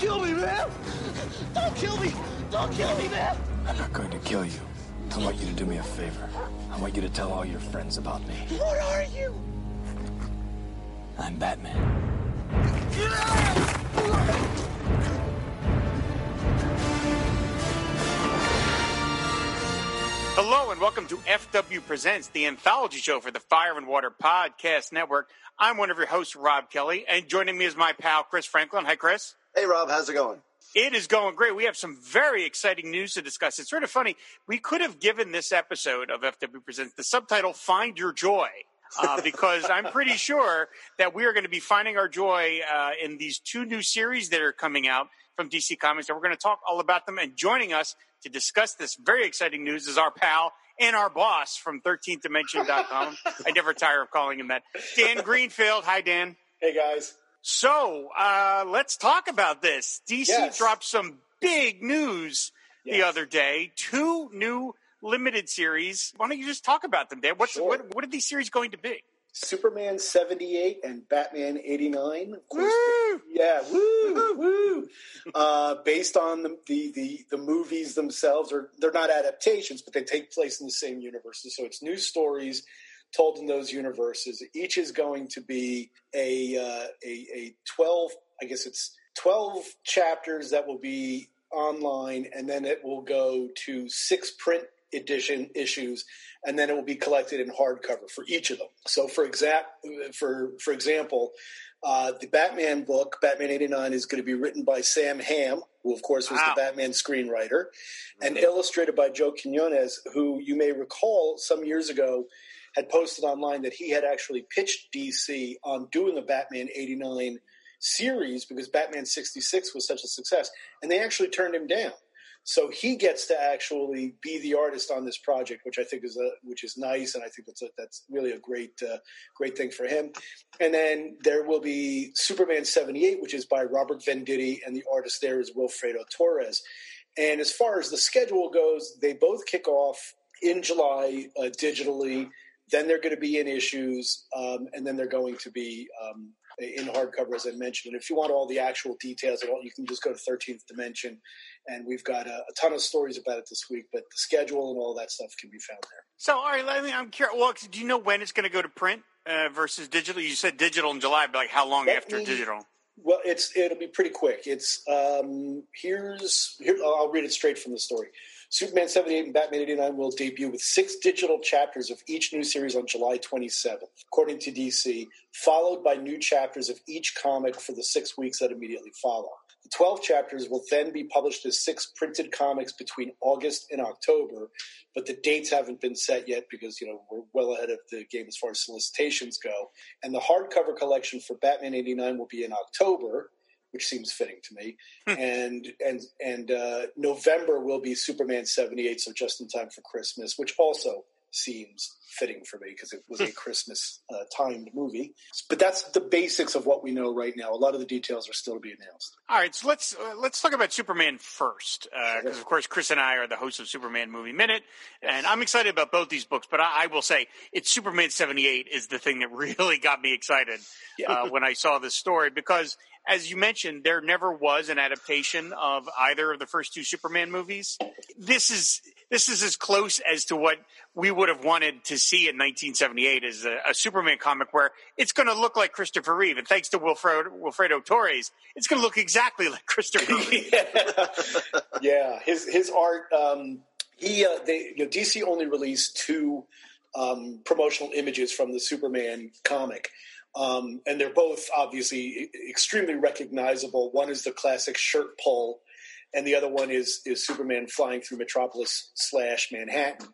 kill me, man! Don't kill me! Don't kill me, man! I'm not going to kill you. I want you to do me a favor. I want you to tell all your friends about me. What are you? I'm Batman. Hello and welcome to FW Presents, the anthology show for the Fire and Water Podcast Network. I'm one of your hosts, Rob Kelly, and joining me is my pal, Chris Franklin. Hi, Chris. Hey, Rob, how's it going? It is going great. We have some very exciting news to discuss. It's sort of funny. We could have given this episode of FW Presents the subtitle Find Your Joy. uh, because I'm pretty sure that we are going to be finding our joy uh, in these two new series that are coming out from DC Comics, and we're going to talk all about them. And joining us to discuss this very exciting news is our pal and our boss from 13thdimension.com. I never tire of calling him that. Dan Greenfield. Hi, Dan. Hey, guys. So uh, let's talk about this. DC Yes. dropped some big news the other day. Two new limited series. Why don't you just talk about them, Dan? What's Sure. what, what are these series going to be? Superman 78 and Batman 89. Of course, Woo! Yeah, woo, woo. Uh, based on the, the, the, the movies themselves, or they're not adaptations, but they take place in the same universes. So it's new stories told in those universes. Each is going to be a, uh, a, a 12, I guess it's 12 chapters that will be online, and then it will go to six print edition issues and then it will be collected in hardcover for each of them. So, for exact, for for example, uh, the Batman book, Batman '89, is going to be written by Sam Hamm, who of course was Wow. the Batman screenwriter, and illustrated by Joe Quinones, who you may recall some years ago had posted online that he had actually pitched DC on doing a Batman '89 series because Batman '66 was such a success, and they actually turned him down. So he gets to actually be the artist on this project, which I think is a which is nice, and I think that's a, that's really a great uh, great thing for him. And then there will be Superman seventy eight, which is by Robert Venditti, and the artist there is Wilfredo Torres. And as far as the schedule goes, they both kick off in July uh, digitally. Then they're going to be in issues, um, and then they're going to be um, in hardcover, as I mentioned. And if you want all the actual details, and all, you can just go to Thirteenth Dimension, and we've got a, a ton of stories about it this week. But the schedule and all that stuff can be found there. So, all right, let me, I'm curious. Well, do you know when it's going to go to print uh, versus digital? You said digital in July, but like how long after digital? Well, it's it'll be pretty quick. It's um, here's here. I'll read it straight from the story. Superman 78 and Batman 89 will debut with six digital chapters of each new series on July 27th, according to DC, followed by new chapters of each comic for the six weeks that immediately follow. The 12 chapters will then be published as six printed comics between August and October, but the dates haven't been set yet because, you know, we're well ahead of the game as far as solicitations go. And the hardcover collection for Batman 89 will be in October, which seems fitting to me. and and and uh, November will be Superman 78, so just in time for Christmas, which also seems fitting for me because it was a Christmas uh, timed movie. But that's the basics of what we know right now. A lot of the details are still to be announced. All right, so let's uh, let's talk about Superman first, because of course Chris and I are the hosts of Superman Movie Minute, and I'm excited about both these books. But I, I will say, it's Superman '78 is the thing that really got me excited uh, when I saw this story because, as you mentioned, there never was an adaptation of either of the first two Superman movies. This is this is as close as to what we would have wanted to see in 1978 as a, a Superman comic where it's going to look like Christopher Reeve. And thanks to Wilfredo, Wilfredo Torres, it's going to look exactly like Christopher Reeve. yeah, his his art. Um, he uh, they you know DC only released two um, promotional images from the Superman comic. Um, and they're both obviously extremely recognizable. One is the classic shirt pull, and the other one is is Superman flying through Metropolis slash Manhattan.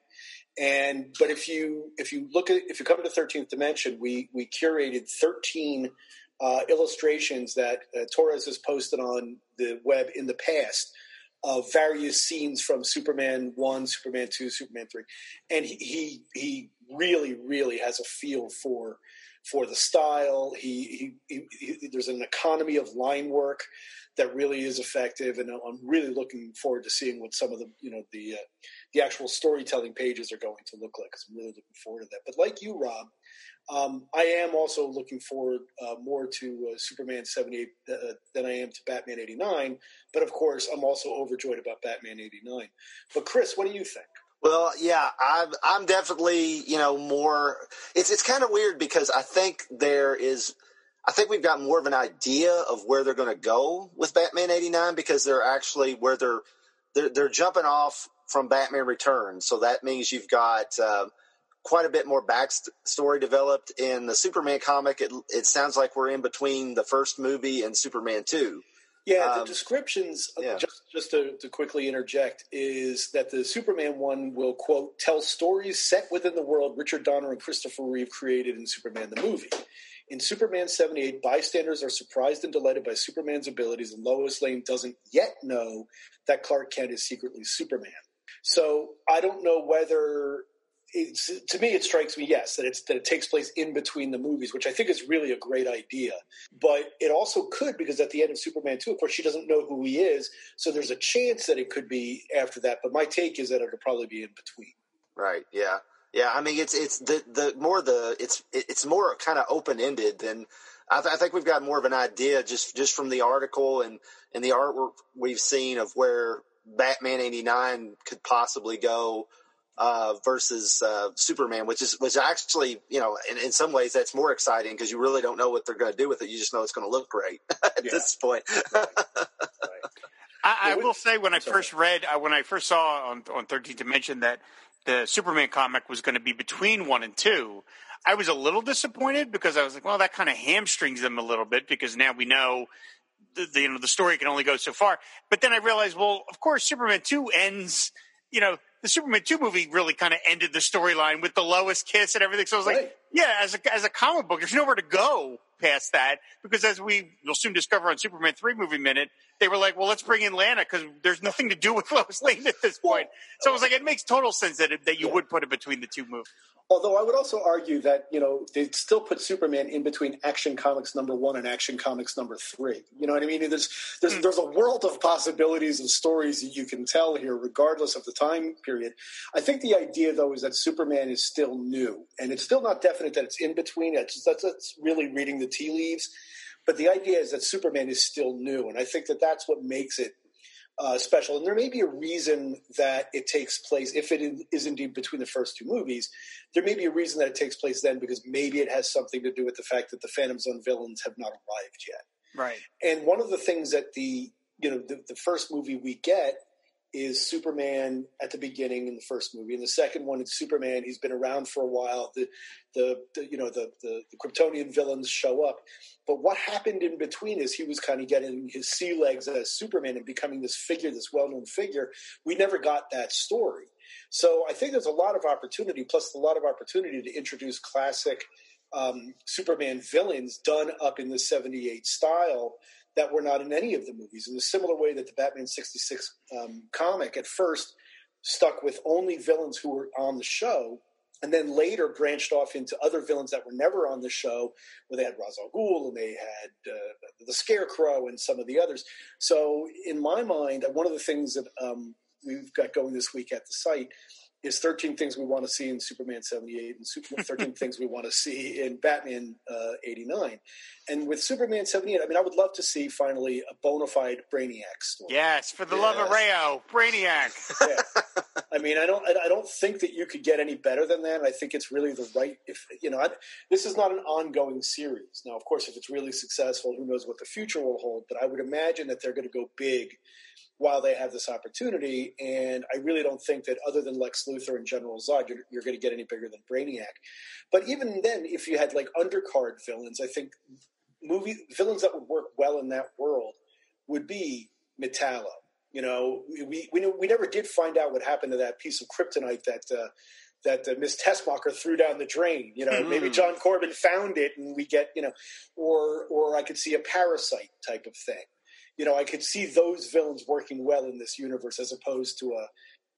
And but if you if you look at if you come to Thirteenth Dimension, we we curated thirteen uh, illustrations that uh, Torres has posted on the web in the past of various scenes from Superman one, Superman two, Superman three, and he he, he really really has a feel for for the style. He, he, he, he there's an economy of line work that really is effective, and I'm really looking forward to seeing what some of the you know the uh, the actual storytelling pages are going to look like. Because I'm really looking forward to that. But like you, Rob, Um, I am also looking forward uh, more to uh, Superman 78 uh, than I am to Batman 89. But of course, I'm also overjoyed about Batman 89. But Chris, what do you think? Well, yeah, I'm I'm definitely you know more. It's it's kind of weird because I think there is. I think we've got more of an idea of where they're going to go with Batman '89 because they're actually where they're they're, they're jumping off from Batman Returns. So that means you've got uh, quite a bit more backstory developed in the Superman comic. It, it sounds like we're in between the first movie and Superman Two. Yeah, the Um, descriptions, uh, yeah. just, just to, to quickly interject, is that the Superman one will, quote, tell stories set within the world Richard Donner and Christopher Reeve created in Superman the movie. In Superman 78, bystanders are surprised and delighted by Superman's abilities, and Lois Lane doesn't yet know that Clark Kent is secretly Superman. So I don't know whether to me, it strikes me, yes, that it's that it takes place in between the movies, which I think is really a great idea. But it also could because at the end of Superman two, of course, she doesn't know who he is, so there's a chance that it could be after that. But my take is that it'll probably be in between. Right. Yeah. Yeah. I mean, it's it's the the more the it's it's more kind of open ended than I, th- I think we've got more of an idea just just from the article and and the artwork we've seen of where Batman eighty nine could possibly go. Uh, versus uh, Superman, which is which actually, you know, in, in some ways that's more exciting because you really don't know what they're going to do with it. You just know it's going to look great at Yeah. this point. I, I will say when I first read, uh, when I first saw on on 13th Dimension that the Superman comic was going to be between one and two, I was a little disappointed because I was like, well, that kind of hamstrings them a little bit because now we know. The, the, you know the story can only go so far, but then I realized, well, of course, Superman two ends. You know, the Superman two movie really kind of ended the storyline with the lowest kiss and everything. So I was like, Right. Yeah, as a as a comic book, there's nowhere to go past that because as we will soon discover on Superman three movie minute, they were like, well, let's bring in Lana because there's nothing to do with Lois Lane at this point. So I was like, it makes total sense that it, that you Yeah. would put it between the two movies. Although I would also argue that you know they still put Superman in between Action Comics number one and Action Comics number three. You know what I mean? There's there's hmm. there's a world of possibilities and stories that you can tell here, regardless of the time period. I think the idea though is that Superman is still new, and it's still not definite that it's in between. It's that's, that's really reading the tea leaves. But the idea is that Superman is still new, and I think that that's what makes it uh, special. And there may be a reason that it takes place, if it is indeed between the first two movies, there may be a reason that it takes place then because maybe it has something to do with the fact that the Phantom Zone villains have not arrived yet. Right. And one of the things that the you know the, the first movie we get is Superman at the beginning in the first movie. In the second one, it's Superman. He's been around for a while. The the, the you know the, the the Kryptonian villains show up. But what happened in between is he was kind of getting his sea legs as Superman and becoming this figure, this well known figure. We never got that story. So I think there's a lot of opportunity, plus a lot of opportunity to introduce classic um, Superman villains done up in the 78 style that were not in any of the movies. In a similar way that the Batman 66 um, comic at first stuck with only villains who were on the show, and then later branched off into other villains that were never on the show, where they had Ra's al Ghul and they had uh, the Scarecrow and some of the others. So, in my mind, one of the things that um, we've got going this week at the site is 13 things we want to see in Superman 78 and Super, 13 things we want to see in Batman uh, 89. And with Superman 78, I mean, I would love to see finally a bona fide Brainiac story. Yes, for the love of Rao, Brainiac. Yeah. I mean, I don't, I I don't think that you could get any better than that. I think it's really the right. If you know, I, this is not an ongoing series. Now, of course, if it's really successful, who knows what the future will hold? But I would imagine that they're going to go big while they have this opportunity. And I really don't think that other than Lex Luthor and General Zod, you're, you're going to get any bigger than Brainiac. But even then, if you had like undercard villains, I think movie villains that would work well in that world would be Metallo. You know, we we we never did find out what happened to that piece of kryptonite that uh, that uh, Miss Tessmacher threw down the drain. You know, maybe John Corben found it, and we get you know, or or I could see a parasite type of thing. You know, I could see those villains working well in this universe as opposed to a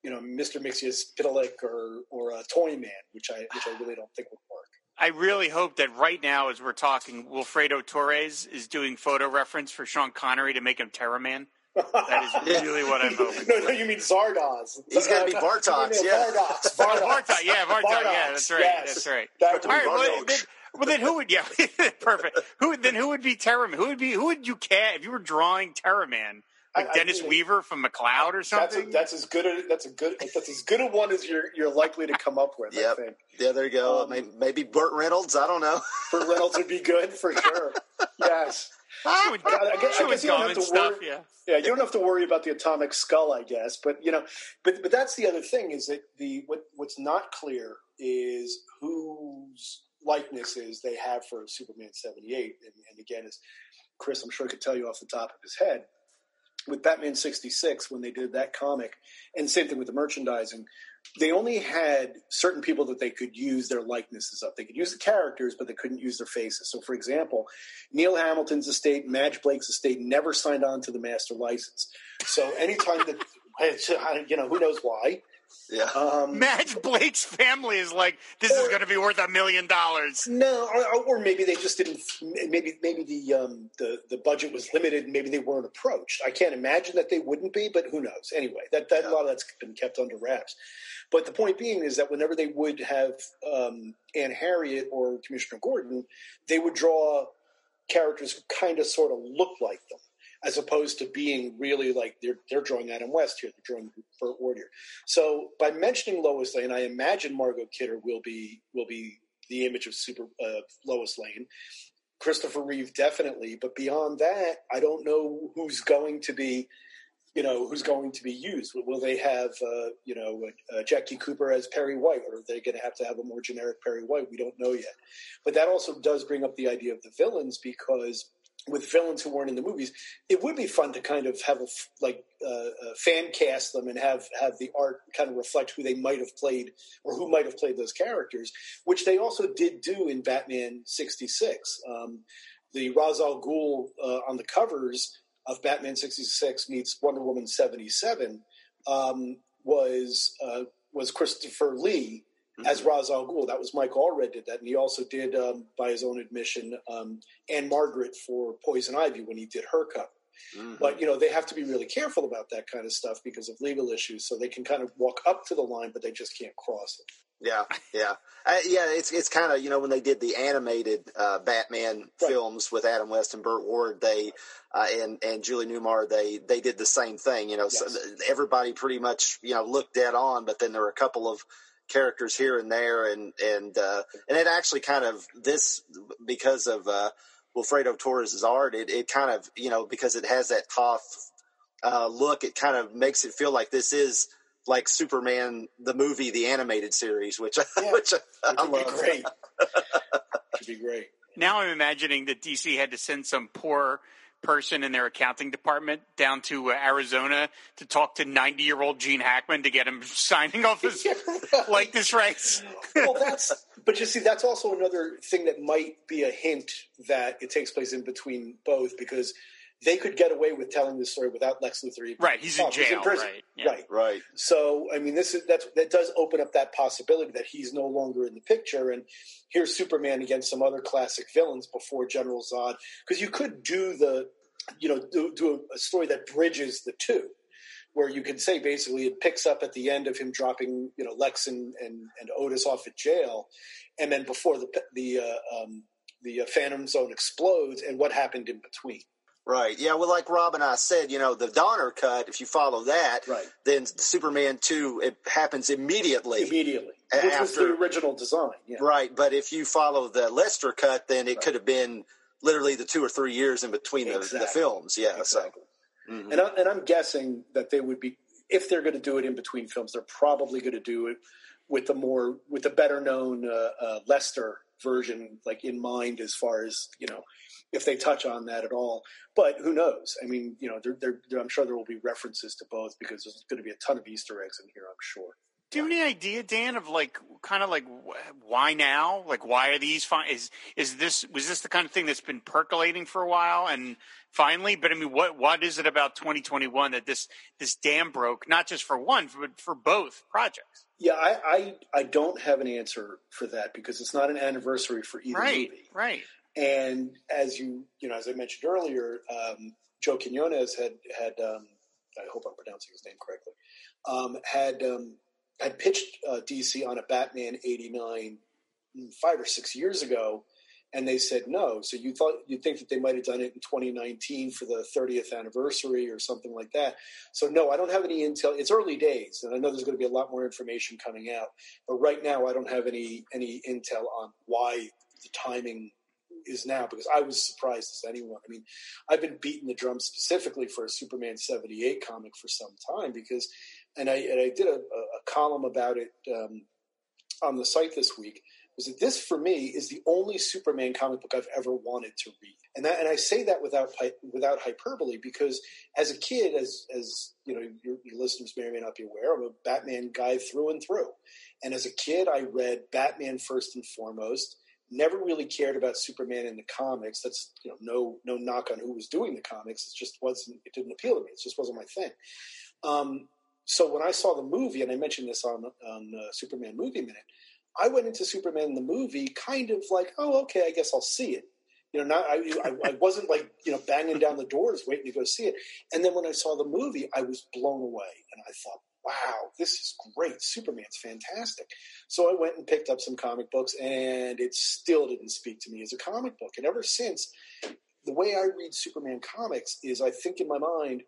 you know Mr. Mixius Pitalik or or a Toyman, which I which I really don't think would work. I really hope that right now, as we're talking, Wilfredo Torres is doing photo reference for Sean Connery to make him Terra-Man. That is really what I'm hoping. no, no, you mean Zardoz. He's gotta be Uh, Bartox, yeah. Vardox. Oh, Vardox. Vartox, yeah, Vartox, yeah, that's right, yes. that's right. That All would All right, be well, Vartox. then, Well, then who would? Yeah, perfect. Who then? Who would be Terra-Man? Who would be? Who would you cast if you were drawing Terra-Man? Like I- I Dennis mean, Weaver from McCloud or That's, something? a, that's as good a that's a good that's as good a one as you're you're likely to come up with. Yep. I think Yeah, there you go. Um, maybe, maybe Burt Reynolds. I don't know. for Reynolds would be good for sure. Yes. Chewing- I guess- I guess you don't have and to worry- Yeah. Yeah, you don't have to worry about the atomic skull, I guess. But you know, but but that's the other thing is that the what what's not clear is whose likenesses they have for Superman seventy eight. And, and again, as Chris, I'm sure could tell you off the top of his head, with Batman sixty six when they did that comic, and same thing with the merchandising. They only had certain people that they could use their likenesses of. They could use the characters, but they couldn't use their faces. So, for example, Neil Hamilton's estate, Madge Blake's estate, never signed on to the master license. So anytime that, you know, who knows why. Yeah. Um, Madge Blake's family is like, this is going to be worth a million dollars. no, or, or maybe they just didn't. Maybe maybe the um, the the budget was limited, and maybe they weren't approached. I can't imagine that they wouldn't be, but who knows? Anyway, that that a lot of that's been kept under wraps. But the point being is that whenever they would have um, Aunt Harriet or Commissioner Gordon, they would draw characters who kind of sort of look like them, as opposed to being really like they're they're drawing Adam West here, they're drawing Burt Ward here. So by mentioning Lois Lane, I imagine Margot Kidder will be will be the image of Super uh, Lois Lane. Christopher Reeve definitely, but beyond that, I don't know who's going to be, you know, who's going to be used. Will they have, uh, you know, uh, Jackie Cooper as Perry White, or are they going to have to have a more generic Perry White? We don't know yet. But that also does bring up the idea of the villains because with villains who weren't in the movies, it would be fun to kind of have a like uh, fan cast them and have have the art kind of reflect who they might have played or who might have played those characters, which they also did do in Batman '66. Um, the Ra's al Ghul uh, on the covers of Batman '66 meets Wonder Woman '77 um, was uh, was Christopher Lee as Ra's al Ghul. That was Mike Allred did that, and he also did, um, by his own admission, um, Ann-Margret for Poison Ivy when he did her cover. Mhm. But you know they have to be really careful about that kind of stuff because of legal issues. So they can kind of walk up to the line, but they just can't cross it. Yeah, yeah, uh, yeah. It's it's kind of you know when they did the animated uh, Batman Right. films with Adam West and Burt Ward, they uh, and and Julie Newmar, they they did the same thing. You know, Yes. th- everybody pretty much you know looked dead on, but then there were a couple of characters here and there, and and uh, and it actually kind of this because of uh, Wilfredo Torres's art, it it kind of you know because it has that tough uh, look, it kind of makes it feel like this is. Like Superman, the movie, the animated series, which Yeah. which I It would be love. great. It'd be great. Now I'm imagining that DC had to send some poor person in their accounting department down to uh, Arizona to talk to 90 year old Gene Hackman to get him signing off his like this rights. well, that's but you see, that's also another thing that might be a hint that it takes place in between both because they could get away with telling this story without Lex Luthor. even Right, he's in involved. jail. prison. right. yeah. Right. Right. So, I mean, this is that's that does open up that possibility that he's no longer in the picture, and here's Superman against some other classic villains before General Zod. Because you could do the, you know, do, do a, a story that bridges the two, where you can say basically it picks up at the end of him dropping, you know, Lex and and, and Otis off at jail, and then before the the uh, um, the uh, Phantom Zone explodes, and what happened in between. Right. Yeah. Well, like Rob and I said, you know, the Donner cut, if you follow that, Right. then Superman 2, it happens immediately. Immediately, which was the original design. Yeah. Right. But if you follow the Lester cut, then it Right. could have been literally the two or three years in between the, the films. Yeah. Exactly. So, mhm. And, I, and I'm guessing that they would be, if they're going to do it in between films, they're probably going to do it with the more, with the better known uh, uh, Lester version, like in mind, as far as you know, if they touch on that at all. But who knows? I mean, you know, there, there, there, I'm sure there will be references to both because there's going to be a ton of Easter eggs in here. I'm sure. Do you have any idea, Dan, of like kind of like wh- why now? Like why are these fine? Is is this was this the kind of thing that's been percolating for a while and finally? But I mean, what what is it about 2021 that this this dam broke? Not just for one, but for both projects. Yeah, I, I, I don't have an answer for that because it's not an anniversary for either Right, movie. right. And as you you know, as I mentioned earlier, um, Joe Quinones had had um, I hope I'm pronouncing his name correctly um, had um, had pitched uh, DC on a Batman '89 mm, five or six years ago, and they said no. So you thought you'd think that they might have done it in 2019 for the 30th anniversary or something like that. So no, I don't have any intel. It's early days, and I know there's going to be a lot more information coming out. But right now, I don't have any any intel on why the timing is now because I was surprised as anyone. I mean, I've been beating the drum specifically for a Superman 78 comic for some time because, and I, and I did a, a column about it um, on the site this week was that this for me is the only Superman comic book I've ever wanted to read, and that, and I say that without without hyperbole because as a kid, as as you know, your, your, listeners may or may not be aware, I'm a Batman guy through and through, and as a kid, I read Batman first and foremost. Never really cared about Superman in the comics. That's you know no no knock on who was doing the comics. It just wasn't. It didn't appeal to me. It just wasn't my thing. Um, so when I saw the movie, and I mentioned this on on uh, Superman Movie Minute, I went into Superman the movie kind of like, oh, okay, I guess I'll see it. You know, not I, I, I wasn't like you know banging down the doors waiting to go see it. And then when I saw the movie, I was blown away, and I thought, wow, this is great. Superman's fantastic. So I went and picked up some comic books, and it still didn't speak to me as a comic book. And ever since, the way I read Superman comics is I think in my mind,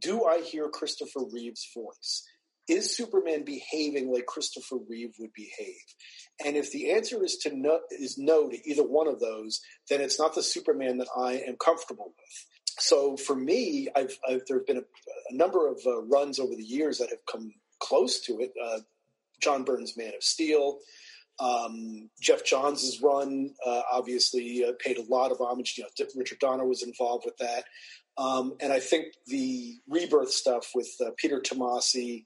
do I hear Christopher Reeve's voice? is Superman behaving like Christopher Reeve would behave? And if the answer is to no, is no to either one of those, then it's not the Superman that I am comfortable with. So for me, I've, I've there have been a, a number of uh, runs over the years that have come close to it. Uh, John Byrne's Man of Steel, um, Geoff Johns' run uh, obviously uh, paid a lot of homage. You know, Richard Donner was involved with that. Um, and I think the rebirth stuff with uh, Peter Tomasi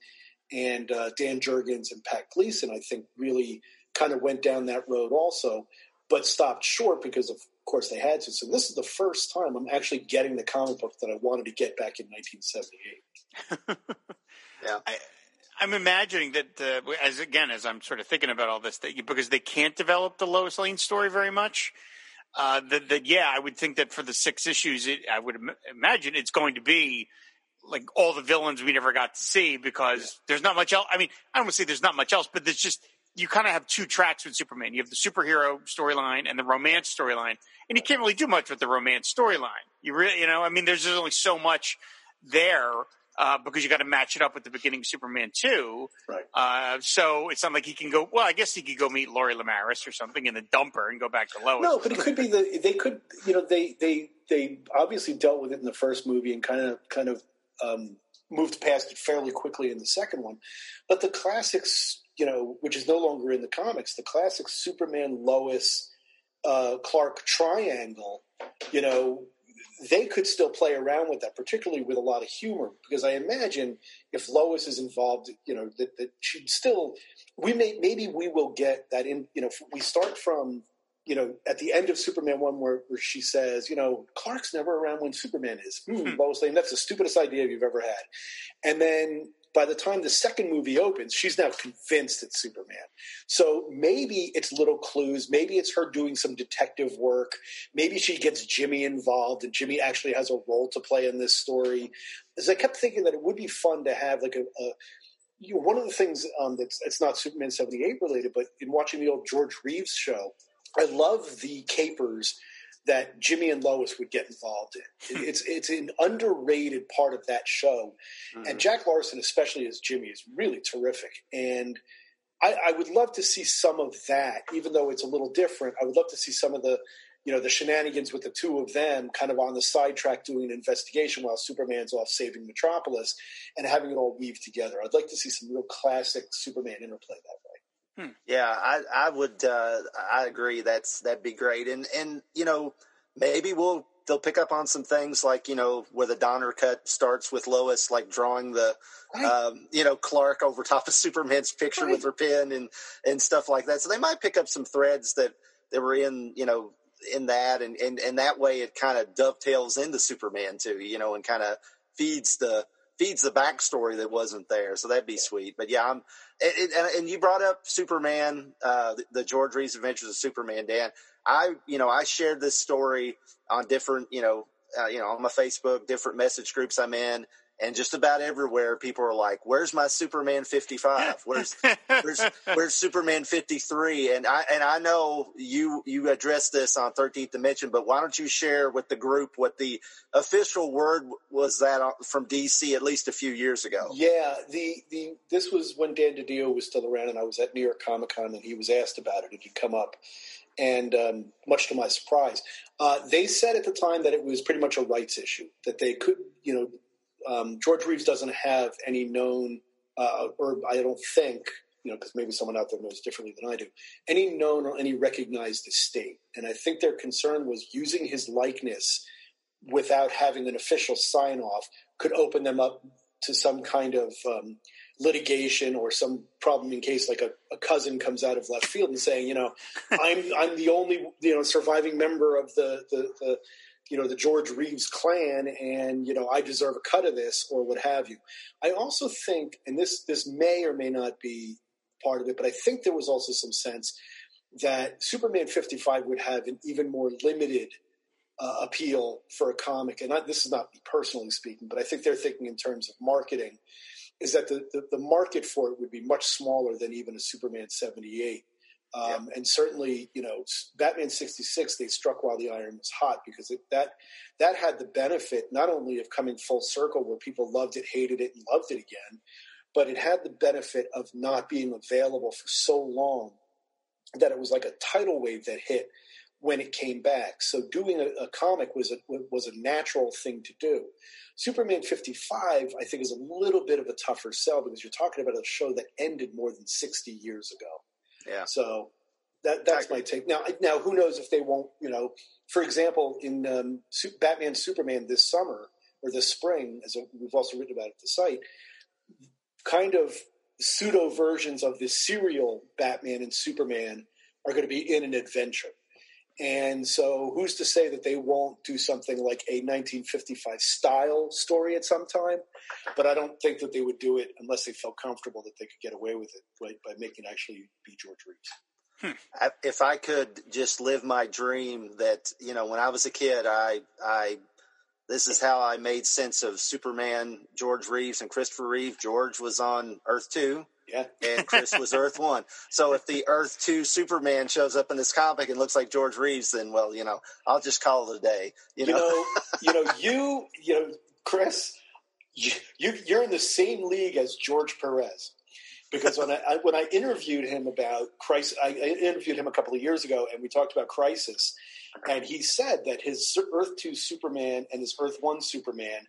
and uh, Dan Jurgens and Pat Gleason, I think, really kind of went down that road also, but stopped short because, of course, they had to. So this is the first time I'm actually getting the comic book that I wanted to get back in 1978. yeah. I, I'm imagining that, uh, as again, as I'm sort of thinking about all this, that you, because they can't develop the Lois Lane story very much, uh, that, that yeah, I would think that for the six issues, it, I would Im- imagine it's going to be like all the villains we never got to see because yeah. there's not much else. I mean, I don't want to say there's not much else, but there's just you kind of have two tracks with Superman. You have the superhero storyline and the romance storyline, and you can't really do much with the romance storyline. You really, you know, I mean, there's only so much there uh, because you got to match it up with the beginning of Superman two. Right. Uh, so it's not like he can go. Well, I guess he could go meet Lori Lemaris or something in the dumper and go back to Lois. No, but it could be the they could you know they they they obviously dealt with it in the first movie and kind of kind of um, moved past it fairly quickly in the second one. But the classics, you know, which is no longer in the comics, the classic Superman, Lois, uh, Clark triangle, you know, they could still play around with that, particularly with a lot of humor, because I imagine if Lois is involved, you know, that, that she'd still, we may, maybe we will get that in, you know, we start from you know, at the end of Superman one, where, where she says, you know, Clark's never around when Superman is. Hmm, hmm. Lois Lane, that's the stupidest idea you've ever had. And then by the time the second movie opens, she's now convinced it's Superman. So maybe it's little clues. Maybe it's her doing some detective work. Maybe she gets Jimmy involved and Jimmy actually has a role to play in this story. As I kept thinking that it would be fun to have like a, a you know, one of the things um, that's it's not Superman seventy eight related, but in watching the old George Reeves show, I love the capers that Jimmy and Lois would get involved in. It's it's an underrated part of that show, mm-hmm. and Jack Larson, especially as Jimmy, is really terrific. And I, I, would love to see some of that, even though it's a little different. I would love to see some of the you know the shenanigans with the two of them kind of on the sidetrack doing an investigation while Superman's off saving Metropolis and having it all weave together. I'd like to see some real classic Superman interplay that way. Hmm. Yeah, I I would uh, I agree. That's that'd be great. And and you know maybe we'll they'll pick up on some things like you know where the Donner cut starts with Lois like drawing the right. um, you know Clark over top of Superman's picture right. with her pen and and stuff like that. So they might pick up some threads that that were in you know in that and and and that way it kind of dovetails into Superman too. You know and kind of feeds the feeds the backstory that wasn't there. So that'd be sweet. But yeah, I'm, it, it, and you brought up Superman, uh, the, the, George Reeves Adventures of Superman, Dan. I, you know, I shared this story on different, you know, uh, you know, on my Facebook, different message groups I'm in, and just about everywhere people are like where's my superman 55 where's where's where's superman 53 and i and i know you you addressed this on 13th dimension but why don't you share with the group what the official word was that from dc at least a few years ago? Yeah the the this was when dan didio was still around and i was at new york comic-con and he was asked about it if he'd come up. And um, much to my surprise, uh, they said at the time that it was pretty much a rights issue that they could, you know, um, George Reeves doesn't have any known, uh, or I don't think, you know, because maybe someone out there knows differently than I do, any known or any recognized estate. And I think their concern was using his likeness without having an official sign off could open them up to some kind of um, litigation or some problem in case like a, a, cousin comes out of left field and saying, you know, I'm I'm the only you know surviving member of the, the the you know the George Reeves clan, and you know I deserve a cut of this or what have you. I also think, and this this may or may not be part of it, but I think there was also some sense that Superman 55 would have an even more limited uh, appeal for a comic. And I, this is not me personally speaking, but I think they're thinking in terms of marketing is that the, the, the, market for it would be much smaller than even a Superman 78. Um, yeah. And certainly, you know, Batman 66, they struck while the iron was hot because it, that that had the benefit not only of coming full circle where people loved it, hated it, and loved it again, but it had the benefit of not being available for so long that it was like a tidal wave that hit when it came back. So doing a, a, comic was a was a natural thing to do. Superman 55, I think, is a little bit of a tougher sell because you're talking about a show that ended more than 60 years ago. Yeah. So that that's my take. Now, now who knows if they won't? You know, for example, in um, Batman Superman this summer or this spring, as we've also written about at the site, kind of pseudo versions of this serial Batman and Superman are going to be in an adventure. And so, who's to say that they won't do something like a 1955 style story at some time? But I don't think that they would do it unless they felt comfortable that they could get away with it, right? By making it actually be George Reeves. Hmm. If I could just live my dream that you know, when I was a kid, I I this is how I made sense of Superman, George Reeves, and Christopher Reeve. George was on Earth two. Yeah. and Chris was Earth One. So if the Earth Two Superman shows up in this comic and looks like George Reeves, then well, you know, I'll just call it a day. You, you know, know, you know, you, you know, Chris, you, you you're in the same league as George Perez. Because when I, I when I interviewed him about Crisis, I, I interviewed him a couple of years ago, and we talked about Crisis, and he said that his Earth Two Superman and his Earth One Superman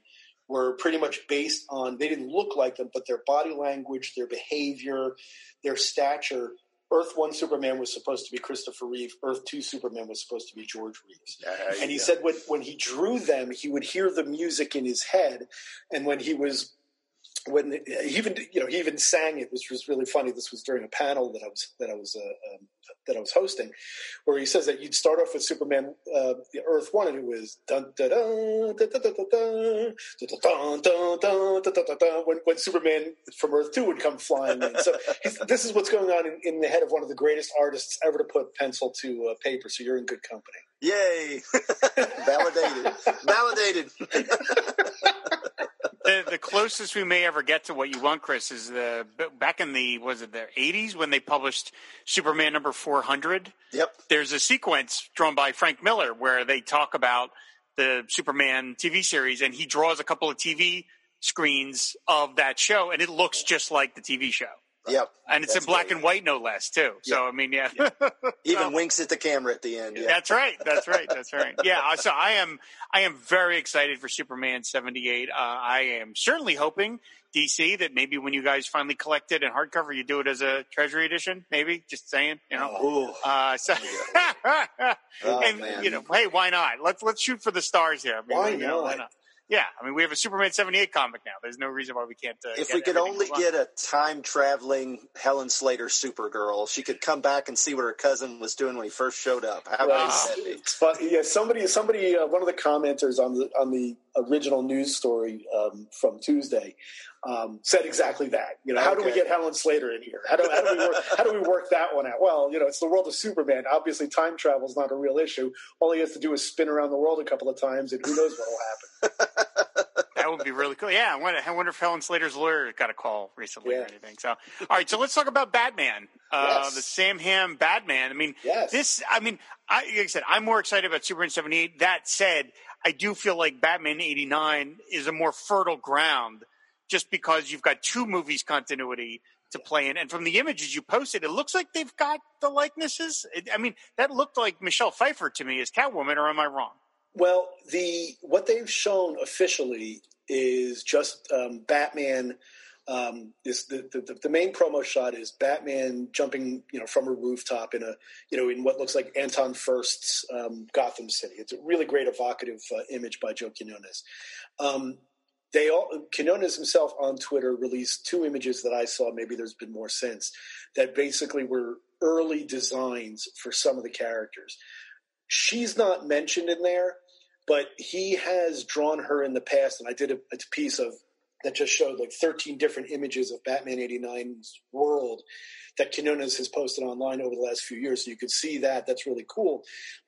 were pretty much based on they didn't look like them, but their body language, their behavior, their stature. Earth One Superman was supposed to be Christopher Reeve. Earth Two Superman was supposed to be George Reeves. Uh, and he yeah. said when when he drew them, he would hear the music in his head, and when he was when he even you know he even sang it, which was really funny. This was during a panel that I was that I was uh, um, that I was hosting, where he says that you'd start off with Superman, uh, the Earth One, and it was dun da da da da da da da da da when when Superman from Earth Two would come flying in. So this is what's going on in, in the head of one of the greatest artists ever to put pencil to uh, paper. So you're in good company. Yay! Validated. Validated the, the closest we may ever get to what you want, Chris, is the back in the was it the eighties when they published Superman number four hundred. Yep. There's a sequence drawn by Frank Miller where they talk about the Superman TV series, and he draws a couple of TV screens of that show, and it looks just like the TV show. Yep. And it's that's in black great. and white, no less, too. Yep. So, I mean, yeah. Even so, winks at the camera at the end. Yeah. That's right. That's right. That's right. Yeah. So I am, I am very excited for Superman 78. Uh, I am certainly hoping DC that maybe when you guys finally collect it in hardcover, you do it as a Treasury edition. Maybe just saying, you know. Oh, uh, so, oh, and man. you know, hey, why not? Let's let's shoot for the stars here. I mean, why, you know, why not? Yeah, I mean, we have a Superman seventy eight comic now. There's no reason why we can't. Uh, if we could only get a time traveling Helen Slater Supergirl, she could come back and see what her cousin was doing when he first showed up. How nice that be? But yeah, somebody, somebody, uh, one of the commenters on the on the original news story um, from Tuesday um, said exactly that. You know, okay. how do we get Helen Slater in here? How do, how do we work, how do we work that one out? Well, you know, it's the world of Superman. Obviously, time travel is not a real issue. All he has to do is spin around the world a couple of times, and who knows what will happen. would be really cool. Yeah, I wonder, I wonder if Helen Slater's lawyer got a call recently or anything. So, all right, so let's talk about Batman, uh, Yes. the Sam Hamm Batman. I mean, Yes. this. I mean, I, like I said, I'm more excited about Superman 78. That said, I do feel like Batman 89 is a more fertile ground, just because you've got two movies continuity to play in, and from the images you posted, it looks like they've got the likenesses. It, I mean, that looked like Michelle Pfeiffer to me as Catwoman, or am I wrong? Well, the what they've shown officially is just um, Batman. Um, is the, the the main promo shot is Batman jumping, you know, from a rooftop in a, you know, in what looks like Anton Furst's um, Gotham City. It's a really great evocative uh, image by Joe Quinones. Um, they all Quinones himself on Twitter released two images that I saw. Maybe there's been more since that basically were early designs for some of the characters. She's not mentioned in there, but he has drawn her in the past, and I did a, a piece of that just showed like 13 different images of Batman 89's world that Quinones has posted online over the last few years. So you could see that. That's really cool.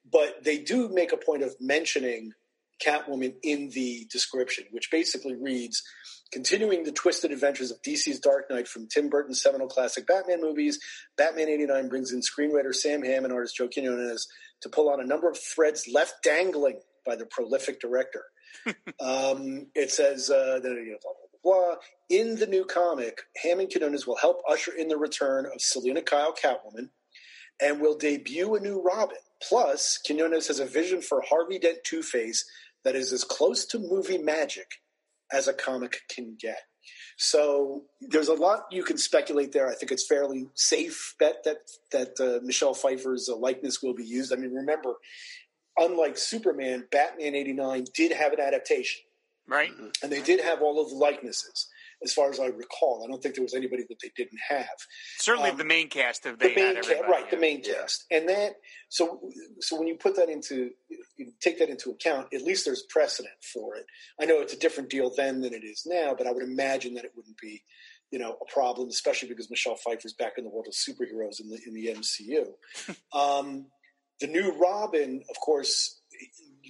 But they do make a point of mentioning Catwoman in the description, which basically reads Continuing the twisted adventures of DC's Dark Knight from Tim Burton's seminal classic Batman movies, Batman 89 brings in screenwriter Sam Hamm and artist Joe Quinones to pull on a number of threads left dangling by the prolific director. um, it says, uh, that, you know, blah, blah, blah, blah. In the new comic, Hamm and Quinones will help usher in the return of Selina Kyle Catwoman and will debut a new Robin. Plus, Quinones has a vision for Harvey Dent Two Face that is as close to movie magic as a comic can get. So there's a lot you can speculate there. I think it's fairly safe bet that that uh, Michelle Pfeiffer's uh, likeness will be used. I mean, remember, unlike Superman, Batman '89 did have an adaptation, Right? and they did have all of the likenesses, as far as I recall. I don't think there was anybody that they didn't have Certainly, Um, the main cast of the they main had ca- everybody, right the yeah. main Yeah. cast and that so so when you put that into you take that into account at least there's precedent for it i know it's a different deal then than it is now but i would imagine that it wouldn't be you know a problem especially because michelle pfeiffer's back in the world of superheroes in the in the mcu um, the new robin of course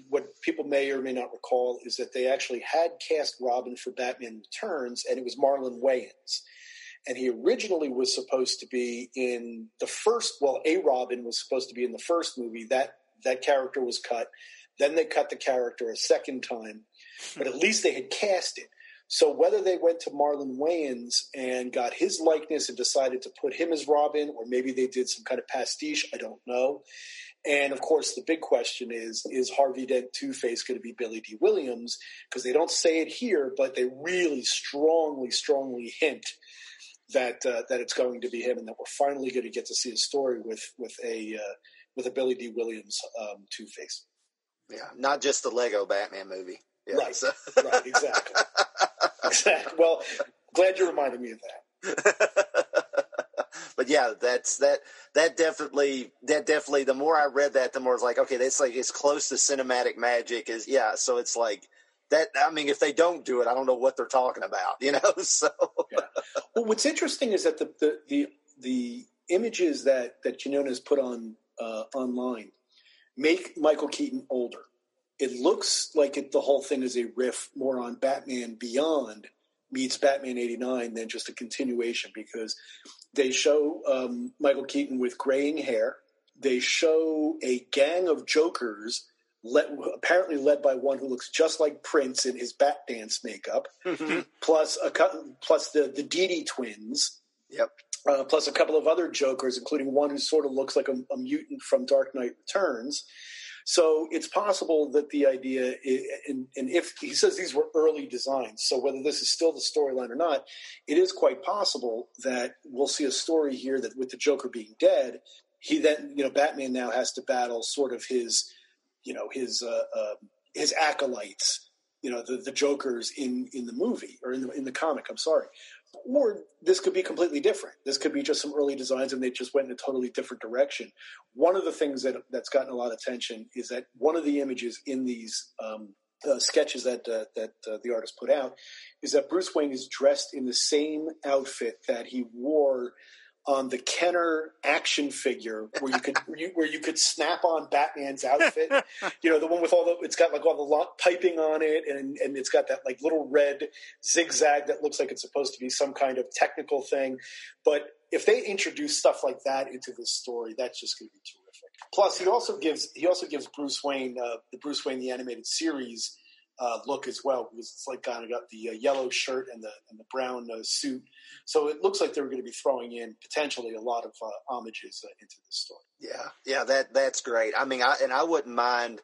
what people may or may not recall is that they actually had cast robin for batman returns and it was marlon wayans. And he originally was supposed to be in the first well a robin was supposed to be in the first movie. That that character was cut. Then they cut the character a second time but at least they had cast it. So whether they went to marlon wayans and got his likeness and decided to put him as robin or maybe they did some kind of pastiche i don't know and of course the big question is is harvey dent two-face going to be Billy Dee Williams because they don't say it here but they really strongly strongly hint that uh, that it's going to be him, and that we're finally going to get to see a story with with a uh, with a Billy Dee Williams um, Two Face. Yeah, not just the Lego Batman movie. Yeah, Right. so- Right, exactly. exactly. Well, glad you reminded me of that. but yeah, that's that. That definitely, that definitely. The more I read that, the more it's like, okay, that's like as close to cinematic magic as yeah. So it's like that. I mean, if they don't do it, I don't know what they're talking about. You know, so Well, what's interesting is that the the the, the images that that Quinones put on uh, online make Michael Keaton older. It looks like it, the whole thing is a riff more on Batman Beyond meets Batman '89 than just a continuation because they show um, Michael Keaton with graying hair. They show a gang of Jokers. Let, apparently led by one who looks just like Prince in his Bat Dance makeup, plus a plus the the Didi twins, yep. uh, plus a couple of other Jokers, including one who sort of looks like a, a mutant from Dark Knight Returns. So it's possible that the idea, and, and if he says these were early designs, so whether this is still the storyline or not, it is quite possible that we'll see a story here that with the Joker being dead, he then, you know, Batman now has to battle sort of his, you know, his uh, uh, his acolytes, you know, the the Jokers in in the movie or in the in the comic. I'm sorry, or this could be completely different. This could be just some early designs and they just went in a totally different direction. One of the things that that's gotten a lot of attention is that one of the images in these um, sketches that uh, that uh, the artist put out is that Bruce Wayne is dressed in the same outfit that he wore on the Kenner action figure where you could where you, where you could snap on Batman's outfit. you know, the one with all the it's got like all the piping on it, and and it's got that like little red zigzag that looks like it's supposed to be some kind of technical thing. But if they introduce stuff like that into this story, that's just going to be terrific. Plus, he also gives he also gives Bruce Wayne uh, the Bruce Wayne the animated series uh, look as well because it's like kind of got the uh, yellow shirt and the and the brown uh, suit. So it looks like they're going to be throwing in potentially a lot of uh, homages uh, into this story. Yeah, yeah, that that's great. I mean, I and I wouldn't mind,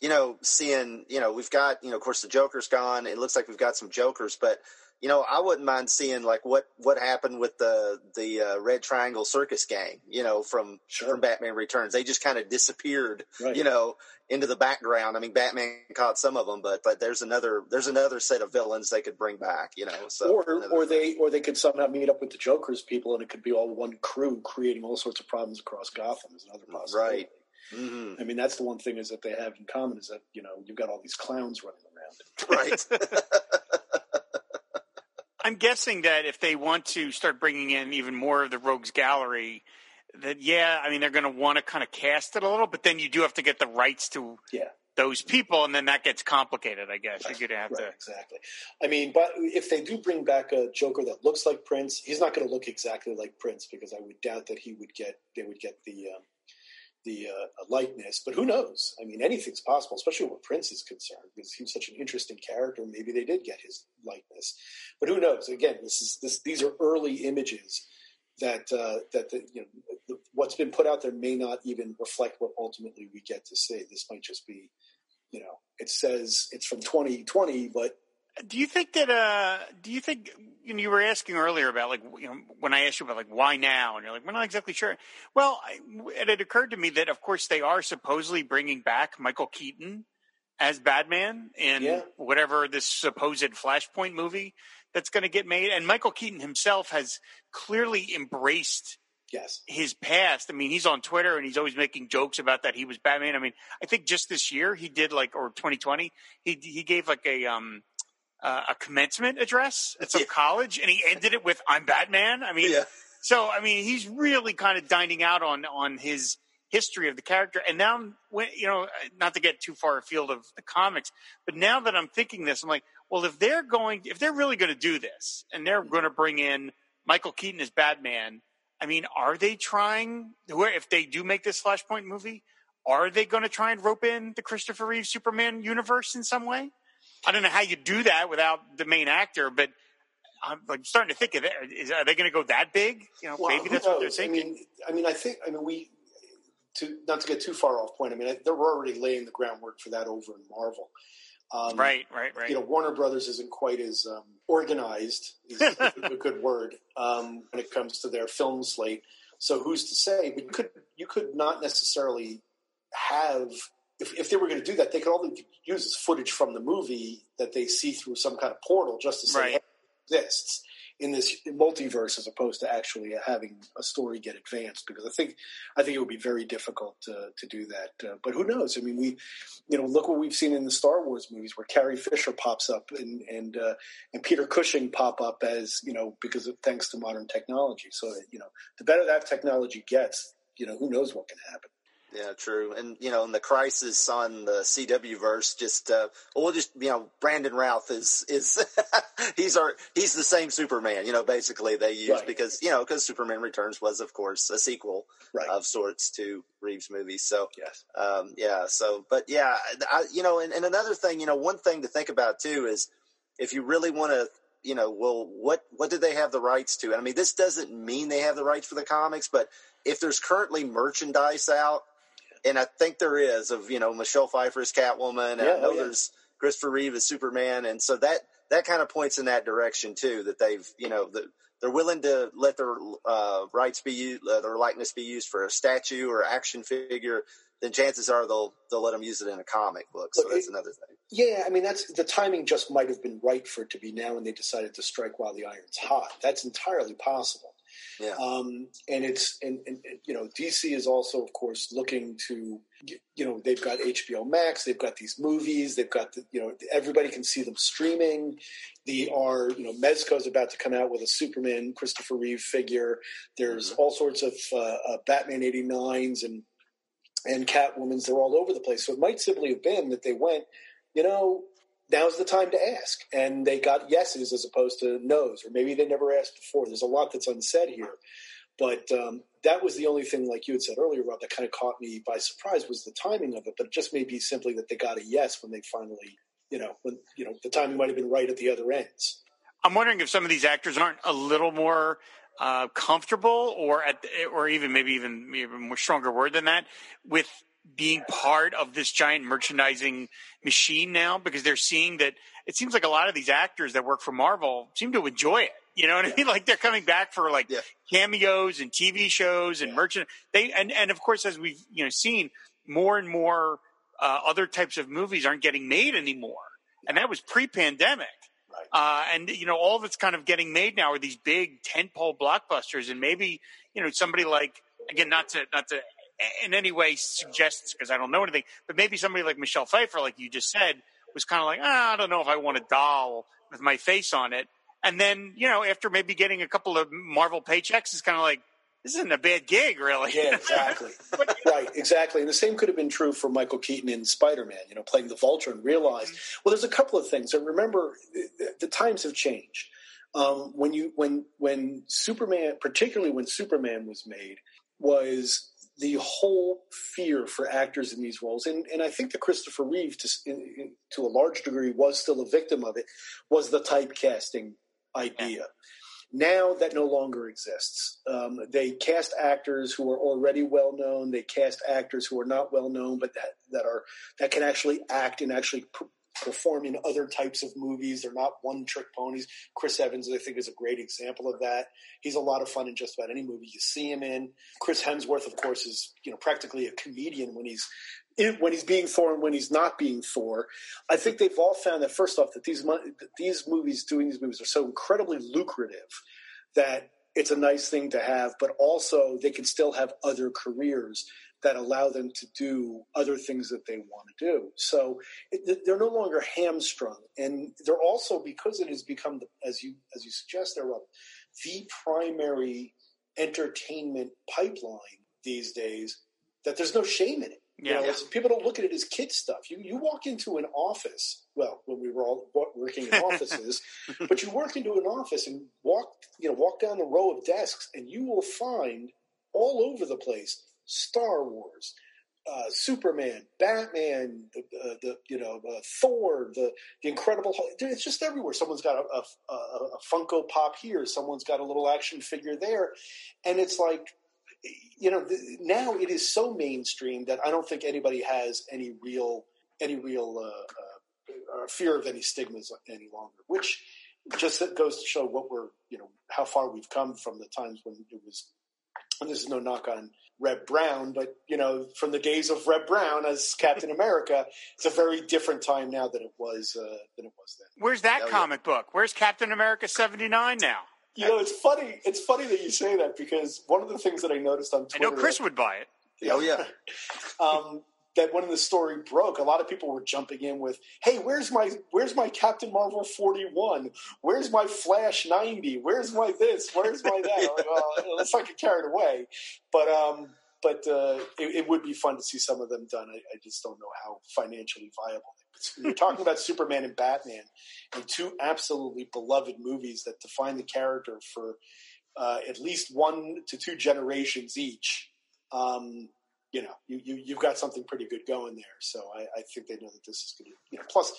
you know, seeing, you know, we've got, you know, of course the Joker's gone. It looks like we've got some Jokers, but you know, I wouldn't mind seeing like what what happened with the the uh, Red Triangle Circus Gang, you know, from Sure. from Batman Returns. They just kind of disappeared, Right. you know, into the background. I mean, Batman caught some of them, but but there's another there's another set of villains they could bring back, you know. So or or thing. they or they could somehow meet up with the Joker's people, and it could be all one crew creating all sorts of problems across Gotham. Is another possibility. Right. hmm I mean, that's the one thing is that they have in common is that you know you've got all these clowns running around. right. I'm guessing that if they want to start bringing in even more of the Rogues Gallery, that yeah, I mean they're going to want to kind of cast it a little, but then you do have to get the rights to Yeah. those people, and then that gets complicated. I guess you're going to have Right, to. exactly. I mean, but if they do bring back a Joker that looks like Prince, he's not going to look exactly like Prince because I would doubt that he would get they would get the um, the uh, likeness. But who knows? I mean, anything's possible, especially where Prince is concerned, because he was such an interesting character. Maybe they did get his likeness, but who knows? Again, this is this these are early images that uh, that the, you know the, what's been put out there may not even reflect what ultimately we get to see. This might just be, you know, it says it's from 2020, but Do you think that? uh Do you think you, know, you were asking earlier about like you know when I asked you about like why now, and you're like we're not exactly sure. Well, I, it had occurred to me that of course they are supposedly bringing back Michael Keaton as Batman in Yeah. whatever this supposed Flashpoint movie that's going to get made, and Michael Keaton himself has clearly embraced yes, his past. I mean, he's on Twitter and he's always making jokes about that he was Batman. I mean, I think just this year he did like, or 2020, he he gave like a um uh, a commencement address at some Yeah. college, and he ended it with "I'm Batman." I mean, yeah. so I mean, he's really kind of dining out on on his history of the character. And now, when you know, not to get too far afield of the comics, but now that I'm thinking this, I'm like, well, if they're going, if they're really going to do this, and they're going to bring in Michael Keaton as Batman, I mean, are they trying? Where if they do make this Flashpoint movie, are they going to try and rope in the Christopher Reeve Superman universe in some way? I don't know how you do that without the main actor, but I'm like starting to think of it. Is, are they going to go that big? You know, Well, maybe that's what they're knows? I mean, I mean, I think, I mean, we to not to get too far off point. I mean, they're already laying the groundwork for that over in Marvel. Um, right, right, right. You know, Warner Brothers isn't quite as um, organized, is a good word, um, when it comes to their film slate. So who's to say? But you could you could not necessarily have if, if they were going to do that, they could only use this footage from the movie that they see through some kind of portal just to say Right. hey, it exists in this multiverse as opposed to actually having a story get advanced because I think I think it would be very difficult to, to do that. Uh, but who knows? I mean, we you know look what we've seen in the Star Wars movies where Carrie Fisher pops up and and uh, and Peter Cushing pop up as you know because of thanks to modern technology. So you know the better that technology gets, you know who knows what can happen. Yeah, true. And you know, in the crisis on the CW verse, just uh, we'll just you know, Brandon Routh is is he's our he's the same Superman. You know, basically they use Right. because you know because Superman Returns was of course a sequel Right. of sorts to Reeves' movies. So yes. um, yeah, so but yeah, I, you know, and, and another thing, you know, one thing to think about too is if you really want to. You know, well, what what did they have the rights to? And I mean, this doesn't mean they have the rights for the comics, but if there's currently merchandise out, and I think there is of you know Michelle Pfeiffer's Catwoman, and Yeah, I know oh, yeah. there's Christopher Reeve as Superman, and so that that kind of points in that direction too. That they've you know that they're willing to let their uh, rights be used, uh, their likeness be used for a statue or action figure. Then chances are they'll they'll let them use it in a comic book. So Look, that's it- another thing. Yeah, I mean that's the timing just might have been right for it to be now, and they decided to strike while the iron's hot. That's entirely possible. Yeah. Um, and it's and, and you know DC is also of course looking to you know they've got HBO Max, they've got these movies, they've got the, you know everybody can see them streaming. They are you know Mezco's about to come out with a Superman Christopher Reeve figure. There's Mm-hmm. all sorts of uh, uh, Batman 89s and and Catwoman's. They're all over the place. So it might simply have been that they went, you know, now's the time to ask. And they got yeses as opposed to nos, or maybe they never asked before. There's a lot that's unsaid here. But um, that was the only thing, like you had said earlier, Rob, that kind of caught me by surprise was the timing of it. But it just may be simply that they got a yes when they finally, you know, when you know the timing might have been right at the other ends. I'm wondering if some of these actors aren't a little more uh, comfortable, or at, or even maybe even a more stronger word than that, with being part of this giant merchandising machine now, because they're seeing that it seems like a lot of these actors that work for Marvel seem to enjoy it. You know what I mean? Like they're coming back for like Yeah. cameos and TV shows and Yeah. merchant. They and and of course, as we've you know seen, more and more uh, other types of movies aren't getting made anymore, and that was pre-pandemic. Right. Uh, and you know, all that's kind of getting made now are these big tentpole blockbusters, and maybe you know somebody like again, not to not to in any way suggests because I don't know anything, but maybe somebody like Michelle Pfeiffer, like you just said, was kind of like, ah, I don't know if I want a doll with my face on it. And then you know, after maybe getting a couple of Marvel paychecks, it's kind of like this isn't a bad gig, really. Yeah, exactly. right, exactly. And the same could have been true for Michael Keaton in Spider Man, you know, playing the Vulture and realize, well, there's a couple of things. And remember, the, the times have changed. Um, when you when when Superman, particularly when Superman was made, was the whole fear for actors in these roles, and, and I think that Christopher Reeve, to, in, in, to a large degree, was still a victim of it, was the typecasting idea. Now that no longer exists. Um, they cast actors who are already well known. They cast actors who are not well known, but that that are that can actually act and actually per- perform in other types of movies. They're not one trick ponies. Chris Evans, I think, is a great example of that. He's a lot of fun in just about any movie you see him in. Chris Hemsworth, of course, is you know practically a comedian when he's when he's being Thor and when he's not being Thor. I think they've all found that first off that these that these movies, doing these movies, are so incredibly lucrative that it's a nice thing to have, but also they can still have other careers that allow them to do other things that they want to do. So it, they're no longer hamstrung, and they're also because it has become, the, as you as you suggest, there, Rob, the primary entertainment pipeline these days. That there's no shame in it. Yeah. You know, people don't look at it as kid stuff. You you walk into an office. Well, when we were all working in offices, but you work into an office and walk you know walk down the row of desks, and you will find all over the place Star Wars, uh, Superman, Batman, the, uh, the you know uh, Thor, the the Incredible Hulk. It's just everywhere. Someone's got a, a, a, Funko Pop here. Someone's got a little action figure there, and it's like you know now it is so mainstream that I don't think anybody has any real any real uh, uh, uh, fear of any stigmas any longer. Which just goes to show what we're you know how far we've come from the times when it was. And this is no knock on Reb Brown, but you know, from the days of Reb Brown as Captain America, it's a very different time now than it was uh, than it was then. Where's that Hell yeah. comic book? Where's Captain America seventy nine now? You know, it's funny. It's funny that you say that because one of the things that I noticed on I Twitter, know Chris would buy it. Oh, yeah. um, that when the story broke, a lot of people were jumping in with, "Hey, where's my where's my Captain Marvel forty one? Where's my Flash ninety? Where's my this? Where's my that?" I'm like, well, let's not get carried away, but um, but uh, it, it would be fun to see some of them done. I, I just don't know how financially viable. We're talking about Superman and Batman, and two absolutely beloved movies that define the character for uh, at least one to two generations each. Um, you know, you, you you've got something pretty good going there. So I, I think they know that this is going to, you know, plus,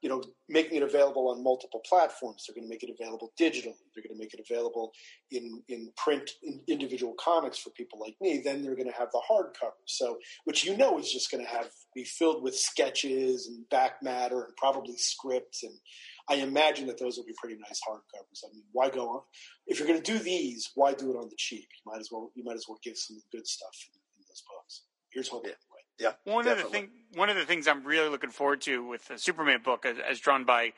you know, making it available on multiple platforms. They're going to make it available digitally. They're going to make it available in in print, in individual comics for people like me. Then they're going to have the hardcover. So, which you know is just going to have be filled with sketches and back matter and probably scripts. And I imagine that those will be pretty nice hardcovers. I mean, why go on? If you're going to do these, why do it on the cheap? You might as well you might as well give some good stuff those books. Here's hoping. Yeah. Yeah, one definitely. of the thing, one of the things I'm really looking forward to with the Superman book, as, as drawn by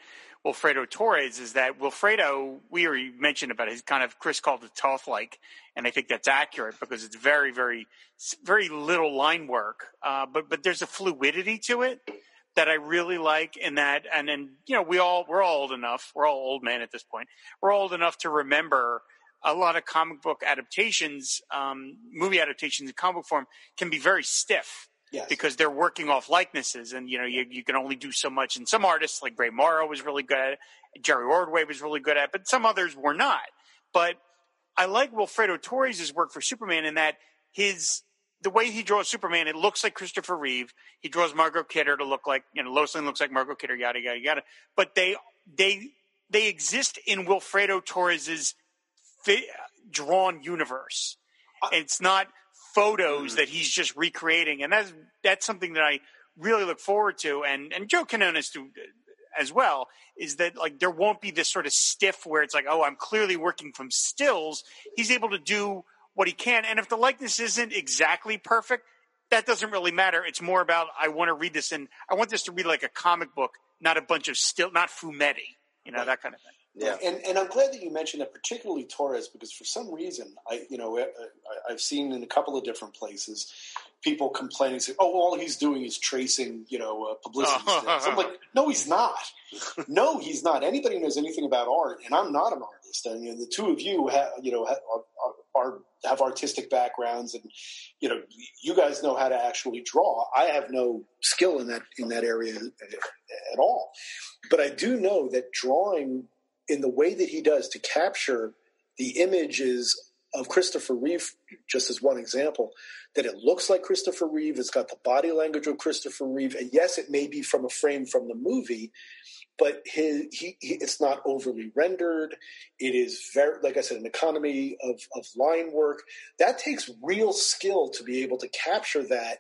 Wilfredo Torres, is that Wilfredo. We already mentioned about his kind of Chris called it tough like, and I think that's accurate because it's very, very, very little line work, uh, but but there's a fluidity to it that I really like, and that, and then you know, we all we're all old enough, we're all old men at this point, we're old enough to remember a lot of comic book adaptations, um, movie adaptations in comic book form can be very stiff Yes. because they're working off likenesses, and you know you, you can only do so much. And some artists like Ray Morrow was really good at it, Jerry Ordway was really good at it, but some others were not. But I like Wilfredo Torres' work for Superman in that his the way he draws Superman, it looks like Christopher Reeve. He draws Margot Kidder to look like you know Lois Lane looks like Margot Kidder, yada yada yada. But they they they exist in Wilfredo Torres's fi- drawn universe. Uh, it's not photos hmm. that he's just recreating, and that's that's something that I really look forward to. And and Joe Quinones do as well is that like there won't be this sort of stiff where it's like oh I'm clearly working from stills. He's able to do what he can, and if the likeness isn't exactly perfect, that doesn't really matter. It's more about I want to read this and I want this to read like a comic book, not a bunch of still, not fumetti, you know that kind of thing. Yeah. And, and I'm glad that you mentioned that, particularly Torres, because for some reason, I you know I, I've seen in a couple of different places people complaining, saying, "Oh, all he's doing is tracing, you know, uh, publicity stills." I'm like, no, he's not. no, he's not. Anybody knows anything about art, and I'm not an artist. I mean, the two of you, have, you know, have, are, are have artistic backgrounds, and you know, you guys know how to actually draw. I have no skill in that in that area at all, but I do know that drawing in the way that he does to capture the images of Christopher Reeve, just as one example, that it looks like Christopher Reeve. It's got the body language of Christopher Reeve, and yes, it may be from a frame from the movie, but his, he, he, it's not overly rendered. It is very, like I said, an economy of, of line work. That takes real skill to be able to capture that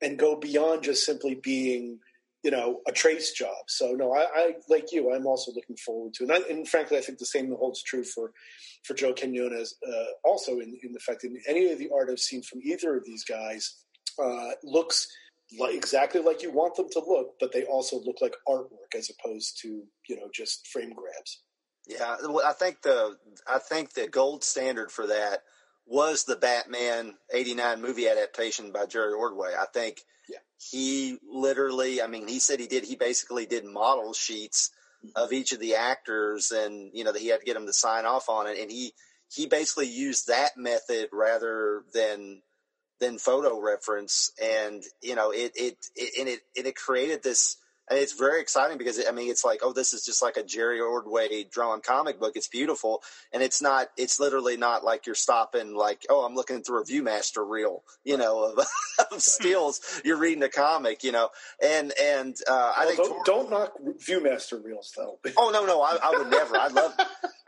and go beyond just simply being you know, a trace job. So no, I, I like you. I'm also looking forward to, and, I, and frankly, I think the same holds true for for Joe Quinones. Uh, also, in, in the fact that any of the art I've seen from either of these guys uh, looks like exactly like you want them to look, but they also look like artwork as opposed to you know just frame grabs. Yeah, well, I think the I think the gold standard for that was the Batman '89 movie adaptation by Jerry Ordway. I think Yeah. he literally, I mean, he said he did. He basically did model sheets mm-hmm. of each of the actors, and you know that he had to get them to sign off on it, and he he basically used that method rather than than photo reference, and you know it it, it and it and it created this. And it's very exciting because it, I mean it's like oh this is just like a Jerry Ordway drawn comic book. It's beautiful, and it's not. It's literally not like you're stopping like oh I'm looking through a ViewMaster reel, you know, of, of stills. You're reading a comic, you know, and and uh, I Well, think don't, don't knock ViewMaster reels though. Oh no, no, I, I would never. I love.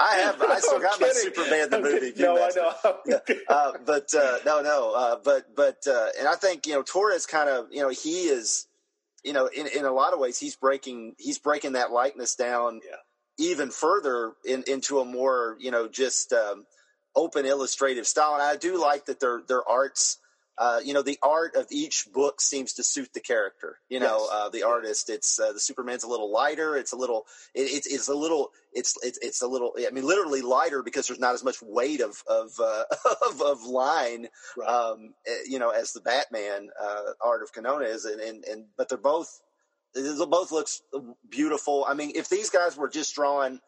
I have. I still I'm got my. Superman the I'm movie. kidding. No, I know. uh, but uh, no, no, uh, but but uh, and I think you know Torres kind of you know he is you know in, in a lot of ways he's breaking he's breaking that likeness down Yeah. even further in, into a more you know just um, open illustrative style. And I do like that their their arts. Uh, you know, the art of each book seems to suit the character. You know, Yes. uh, the artist. It's uh, the Superman's a little lighter. It's a little. It, it's it's a little. It's it's it's a little. I mean, literally lighter because there's not as much weight of of uh, of, of line. Right. Um, eh, you know, as the Batman uh, art of Quinones, and and and but they're both. They both looks beautiful. I mean, if these guys were just drawing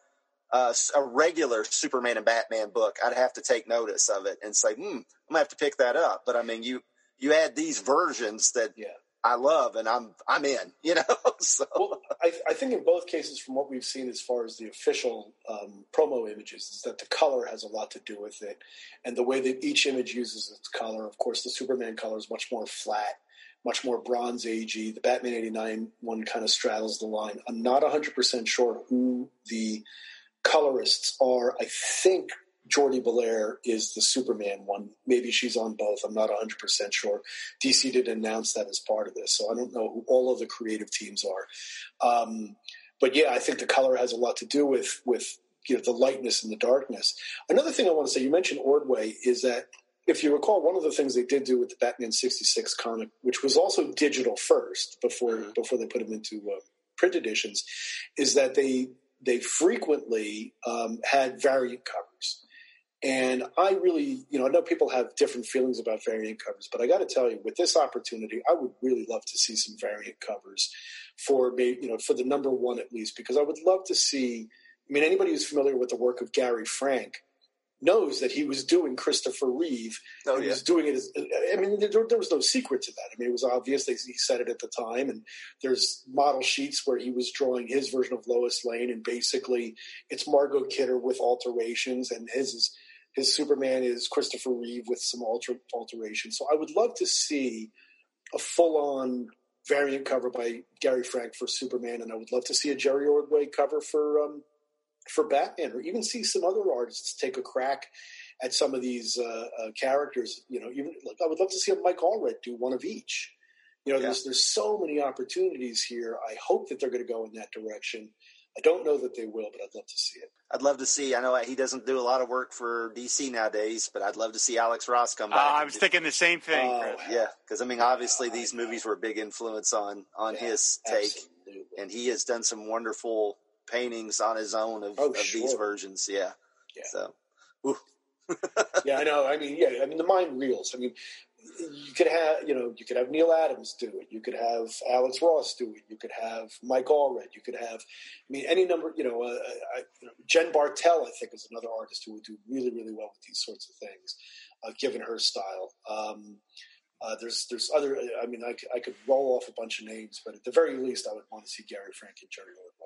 uh, a regular Superman and Batman book, I'd have to take notice of it and say, "Hmm, I'm gonna have to pick that up." But I mean, you you add these versions that Yeah. I love, and I'm I'm in. You know, so Well, I, I think in both cases, from what we've seen as far as the official um, promo images, is that the color has a lot to do with it, and the way that each image uses its color. Of course, the Superman color is much more flat, much more Bronze Agey. The Batman '89 one kind of straddles the line. I'm not 100 percent sure who the colorists are. I think Jordie Bellaire is the Superman one. Maybe she's on both. I'm not 100% sure. DC did announce that as part of this, so I don't know who all of the creative teams are. Um, but yeah, I think the color has a lot to do with with you know the lightness and the darkness. Another thing I want to say, you mentioned Ordway, is that if you recall, one of the things they did do with the Batman '66 comic, which was also digital first before Mhm. before they put them into uh, print editions, is that they they frequently um, had variant covers. And I really, you know, I know people have different feelings about variant covers, but I got to tell you, with this opportunity, I would really love to see some variant covers for maybe, you know, for the number one at least, because I would love to see. I mean, anybody who's familiar with the work of Gary Frank knows that he was doing Christopher Reeve. Oh and he was doing it as, I mean, there, there was no secret to that. I mean, it was obvious that he said it at the time. And there's model sheets where he was drawing his version of Lois Lane, and basically it's Margot Kidder with alterations, and his is his Superman is Christopher Reeve with some alter, alterations. So I would love to see a full on variant cover by Gary Frank for Superman, and I would love to see a Jerry Ordway cover for um, for Batman, or even see some other artists take a crack at some of these uh, uh, characters. You know, even like I would love to see a Mike Allred do one of each. You know, Yeah. there's there's so many opportunities here. I hope that they're going to go in that direction. I don't know that they will, but I'd love to see it. I'd love to see. I know he doesn't do a lot of work for DC nowadays, but I'd love to see Alex Ross come Uh, back. I was do- thinking the same thing. Chris. yeah, because I mean, obviously these movies were a big influence on on Yeah, his take, Absolutely. and he has done some wonderful paintings on his own of, Oh, of these versions. Yeah, Yeah. So yeah, I know. I mean, yeah, I mean, the mind reels. I mean, you could have, you know, you could have Neal Adams do it. You could have Alex Ross do it. You could have Mike Allred. You could have, I mean, any number. You know, uh, I, you know, Jen Bartel, I think, is another artist who would do really, really well with these sorts of things, uh, given her style. Um, uh, there's, there's other. I mean, I, could- I could roll off a bunch of names, but at the very least, I would want to see Gary Frank and Jerry Ordway.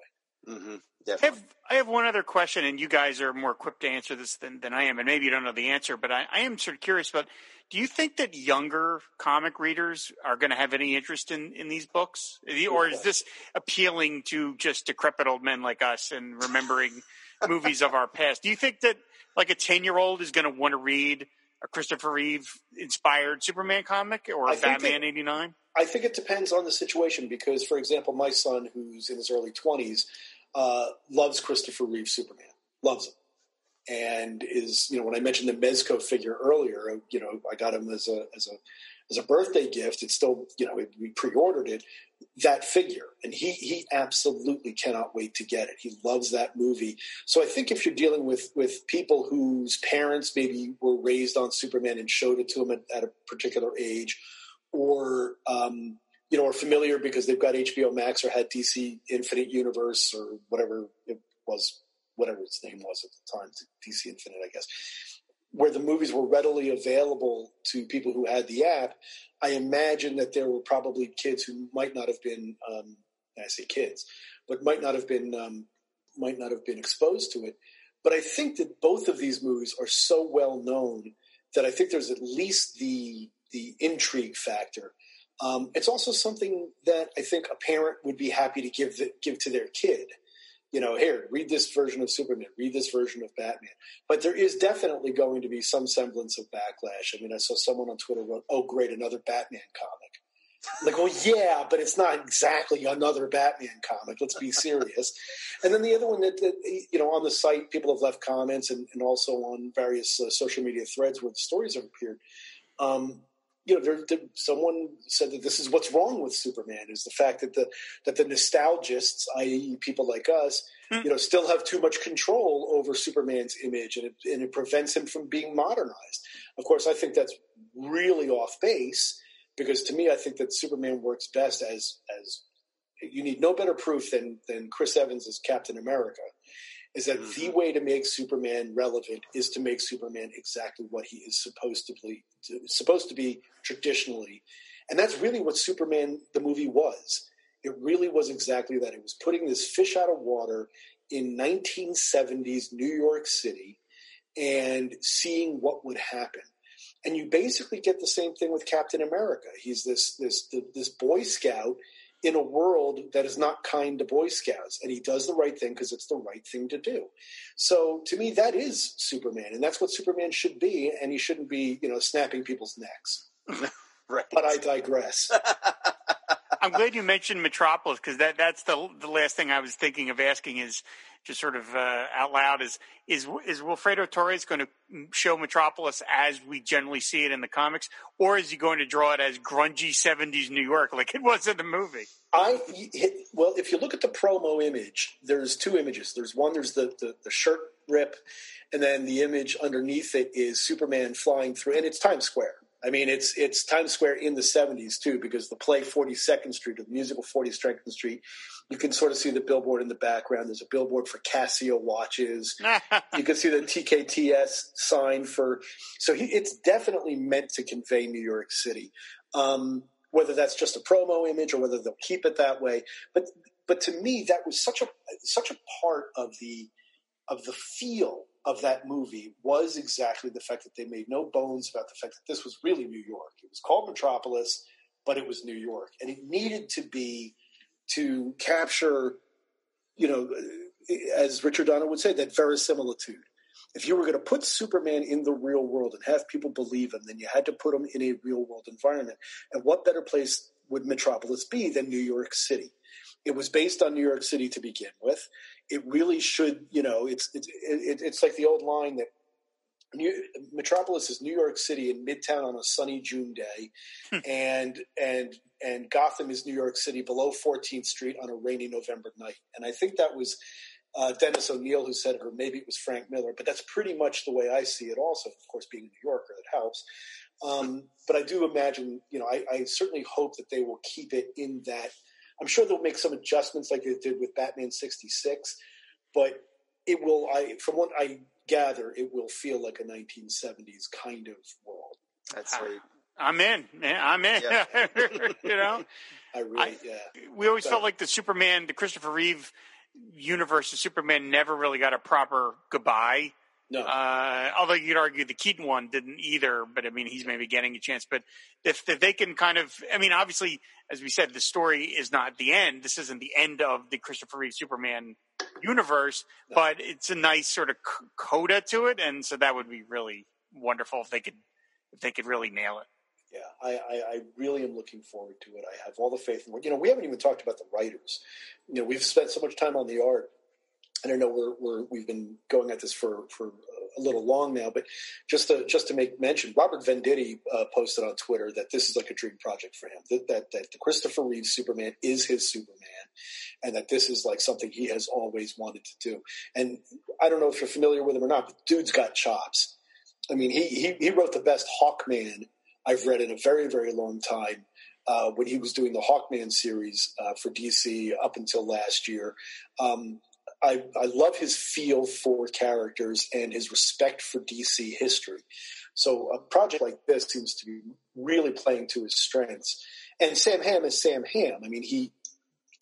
Hmm I have, I have one other question, and you guys are more equipped to answer this than, than I am, and maybe you don't know the answer, but I, I am sort of curious about do you think that younger comic readers are going to have any interest in, in these books? Or is this appealing to just decrepit old men like us and remembering movies of our past? Do you think that like a 10 year old is going to want to read a Christopher Reeve inspired Superman comic or a Batman 89? I think it depends on the situation because, for example, my son, who's in his early 20s, uh, loves Christopher Reeve Superman, loves him. And is, you know, when I mentioned the Mezco figure earlier, you know, I got him as a, as a, as a birthday gift. It's still, you know, we pre-ordered it, that figure. And he, he absolutely cannot wait to get it. He loves that movie. So I think if you're dealing with, with people whose parents maybe were raised on Superman and showed it to them at, at a particular age, or um, you know, are familiar because they've got HBO Max or had DC Infinite Universe or whatever it was, whatever its name was at the time, DC Infinite, I guess, where the movies were readily available to people who had the app. I imagine that there were probably kids who might not have been, um, I say kids, but might not have been, um, might not have been exposed to it. But I think that both of these movies are so well known that I think there's at least the the intrigue factor. Um, it's also something that I think a parent would be happy to give the, give to their kid. You know, here, read this version of Superman, read this version of Batman. But there is definitely going to be some semblance of backlash. I mean, I saw someone on Twitter wrote, "Oh, great, another Batman comic." Like, well, yeah, but it's not exactly another Batman comic. Let's be serious. and then the other one that, that you know on the site, people have left comments, and, and also on various uh, social media threads where the stories have appeared. Um, you know, there, there, someone said that this is what's wrong with Superman is the fact that the that the nostalgists, i.e., people like us, Hmm. you know, still have too much control over Superman's image, and it, and it prevents him from being modernized. Of course, I think that's really off base because to me, I think that Superman works best as as you need no better proof than than Chris Evans as Captain America. Is that the mm-hmm. way to make Superman relevant is to make Superman exactly what he is supposed to be supposed to be traditionally, and that's really what Superman the movie was. It really was exactly that. It was putting this fish out of water in 1970s New York City and seeing what would happen. And you basically get the same thing with Captain America. He's this this this Boy Scout in a world that is not kind to Boy Scouts, and he does the right thing because it's the right thing to do. So to me, that is Superman, and that's what Superman should be. And he shouldn't be, you know, snapping people's necks. Right. But I digress. I'm glad you mentioned Metropolis because that that's the the last thing I was thinking of asking is just sort of uh, out loud is is is Wilfredo Torres going to show Metropolis as we generally see it in the comics, or is he going to draw it as grungy '70s New York like it was in the movie? I well, if you look at the promo image, there's two images. There's one, there's the the, the shirt rip, and then the image underneath it is Superman flying through, and it's Times Square. I mean, it's it's Times Square in the '70s too, because the play 42nd Street or the musical 42nd Street, you can sort of see the billboard in the background. There's a billboard for Casio watches. you can see the TKTS sign for. So he, it's definitely meant to convey New York City. Um, whether that's just a promo image or whether they'll keep it that way, but but to me, that was such a such a part of the of the feel of that movie was exactly the fact that they made no bones about the fact that this was really New York. It was called Metropolis, but it was New York, and it needed to be to capture, you know, as Richard Donner would say, that verisimilitude. If you were going to put Superman in the real world and have people believe him, then you had to put him in a real world environment. And what better place would Metropolis be than New York City? It was based on New York City to begin with. It really should, you know, it's it's it's like the old line that New, Metropolis is New York City in Midtown on a sunny June day, hmm. and and and Gotham is New York City below 14th Street on a rainy November night. And I think that was uh, Dennis O'Neil who said it, or maybe it was Frank Miller. But that's pretty much the way I see it. Also, of course, being a New Yorker, that helps. Um, but I do imagine, you know, I, I certainly hope that they will keep it in that I'm sure they'll make some adjustments like they did with Batman 66, but it will. I from what I gather, it will feel like a 1970s kind of world. That's right. I'm in, man. I'm in. Yeah. you know, I really, I, yeah. We always but, felt like the Superman, the Christopher Reeve universe of Superman never really got a proper goodbye. No. Uh, although you'd argue the Keaton one didn't either, but I mean, he's maybe getting a chance. But if, if they can kind of, I mean, obviously, as we said, the story is not the end. This isn't the end of the Christopher Reeve Superman universe, no. but it's a nice sort of coda to it. And so that would be really wonderful if they could, if they could really nail it. Yeah, I, I, I, really am looking forward to it. I have all the faith in. You know, we haven't even talked about the writers. You know, we've spent so much time on the art I know we're, we're we've been going at this for for a little long now, but just to just to make mention, Robert Venditti uh, posted on Twitter that this is like a dream project for him. That, that that the Christopher Reeve Superman is his Superman, and that this is like something he has always wanted to do. And I don't know if you're familiar with him or not, but dude's got chops. I mean, he he, he wrote the best Hawkman I've read in a very very long time. Uh, when he was doing the Hawkman series uh, for DC up until last year. Um, I, I love his feel for characters and his respect for DC history. So a project like this seems to be really playing to his strengths. And Sam Hamm is Sam Hamm. I mean, he,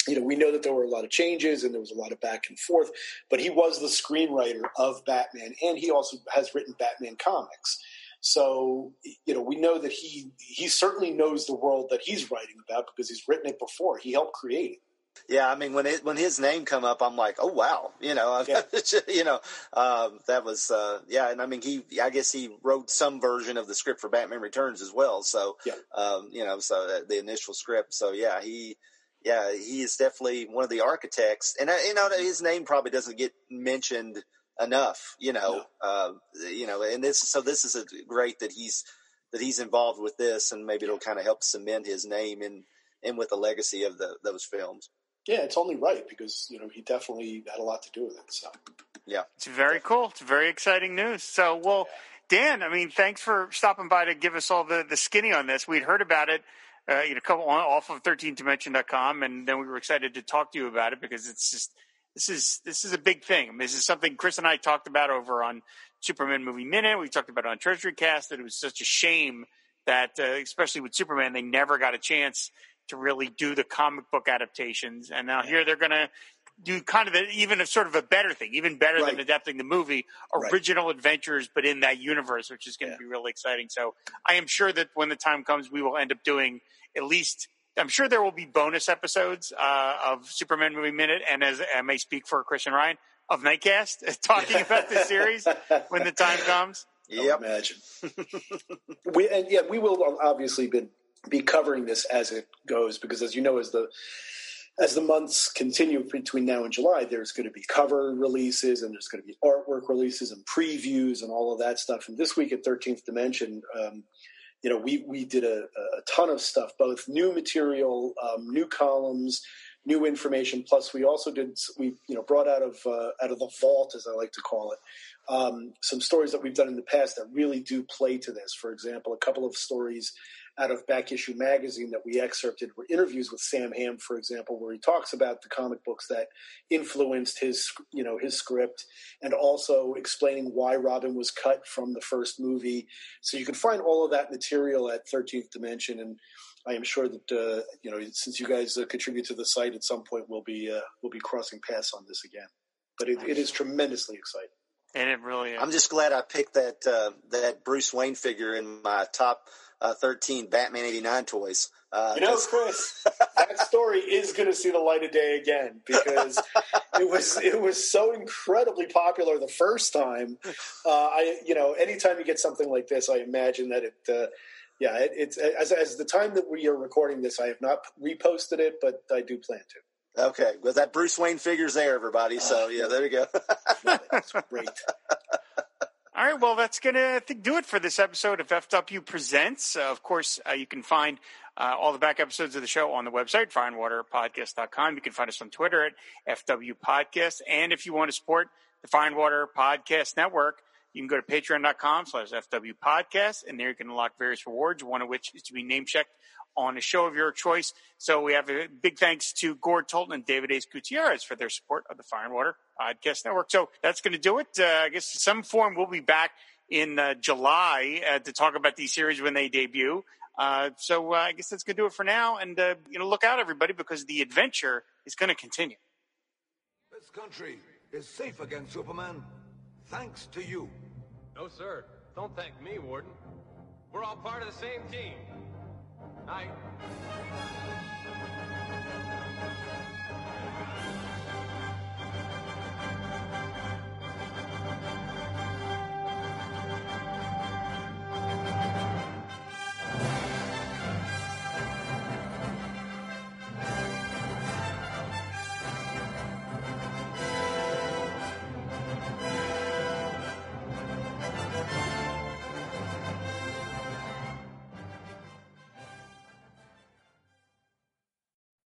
you know, we know that there were a lot of changes and there was a lot of back and forth, but he was the screenwriter of Batman, and he also has written Batman comics. So, you know, we know that he he certainly knows the world that he's writing about because he's written it before. He helped create it. Yeah, I mean when it when his name come up, I'm like, oh wow, you know, yeah. you know, um, that was uh, yeah, and I mean he, I guess he wrote some version of the script for Batman Returns as well. So yeah, um, you know, so the initial script. So yeah, he, yeah, he is definitely one of the architects, and uh, you know his name probably doesn't get mentioned enough. You know, no. uh, you know, and this so this is a great that he's that he's involved with this, and maybe it'll kind of help cement his name in in with the legacy of the those films. Yeah, it's only right because you know he definitely had a lot to do with it. So yeah, it's very cool. It's very exciting news. So well, Dan, I mean, thanks for stopping by to give us all the the skinny on this. We'd heard about it. Uh, you know, couple off of 13dimension.com, and then we were excited to talk to you about it because it's just this is this is a big thing. I mean, this is something Chris and I talked about over on Superman Movie Minute. We talked about it on Treasury Cast that it was such a shame that, uh, especially with Superman, they never got a chance to really do the comic book adaptations. And now here they're going to do kind of a, even a sort of a better thing, even better right. than adapting the movie, original right. adventures, but in that universe, which is going to yeah. be really exciting. So I am sure that when the time comes, we will end up doing at least. I'm sure there will be bonus episodes uh, of Superman Movie Minute, and as I may speak for Christian Ryan of Nightcast, talking about this series when the time comes. Yep. imagine. we and yeah, we will obviously been be covering this as it goes because, as you know, as the as the months continue between now and July, there's going to be cover releases and there's going to be artwork releases and previews and all of that stuff. And this week at 13th Dimension, um, you know, we we did a, a, ton of stuff, both new material, um, new columns, new information. Plus, we also did we you know brought out of uh, out of the vault, as I like to call it, um, some stories that we've done in the past that really do play to this. For example, a couple of stories out of Back Issue Magazine that we excerpted were interviews with Sam Hamm, for example, where he talks about the comic books that influenced his, you know, his script, and also explaining why Robin was cut from the first movie. So you can find all of that material at Thirteenth Dimension, and I am sure that uh, you know, since you guys uh, contribute to the site, at some point we'll be uh, we'll be crossing paths on this again. But it, it is tremendously exciting. And it really is. I'm just glad I picked that uh, that Bruce Wayne figure in my top uh, 13 Batman 89 toys. Uh, you know, Chris, that story is going to see the light of day again because it was it was so incredibly popular the first time. Uh, I you know, anytime you get something like this, I imagine that it. Uh, yeah, it, it's as, as the time that we are recording this, I have not reposted it, but I do plan to. Okay, well that Bruce Wayne figure's there, everybody. So yeah, there we go. That's great. All right, well, that's going to do it for this episode of FW Presents. Uh, of course, uh, you can find uh, all the back episodes of the show on the website, fireandwaterpodcast.com. You can find us on Twitter at FW Podcast. And if you want to support the and Water Podcast Network, you can go to patreon.com slash FW Podcast, and there you can unlock various rewards, one of which is to be name checked on a show of your choice. So we have a big thanks to Gord Tolton and David Ace Gutierrez for their support of the Fire and Water Podcast Network. So that's going to do it. Uh, I guess in some form we'll be back in uh, July uh, to talk about these series when they debut. Uh, so uh, I guess that's going to do it for now. And, uh, you know, look out, everybody, because the adventure is going to continue. This country is safe against Superman thanks to you. No, sir. Don't thank me, Warden. We're all part of the same team night.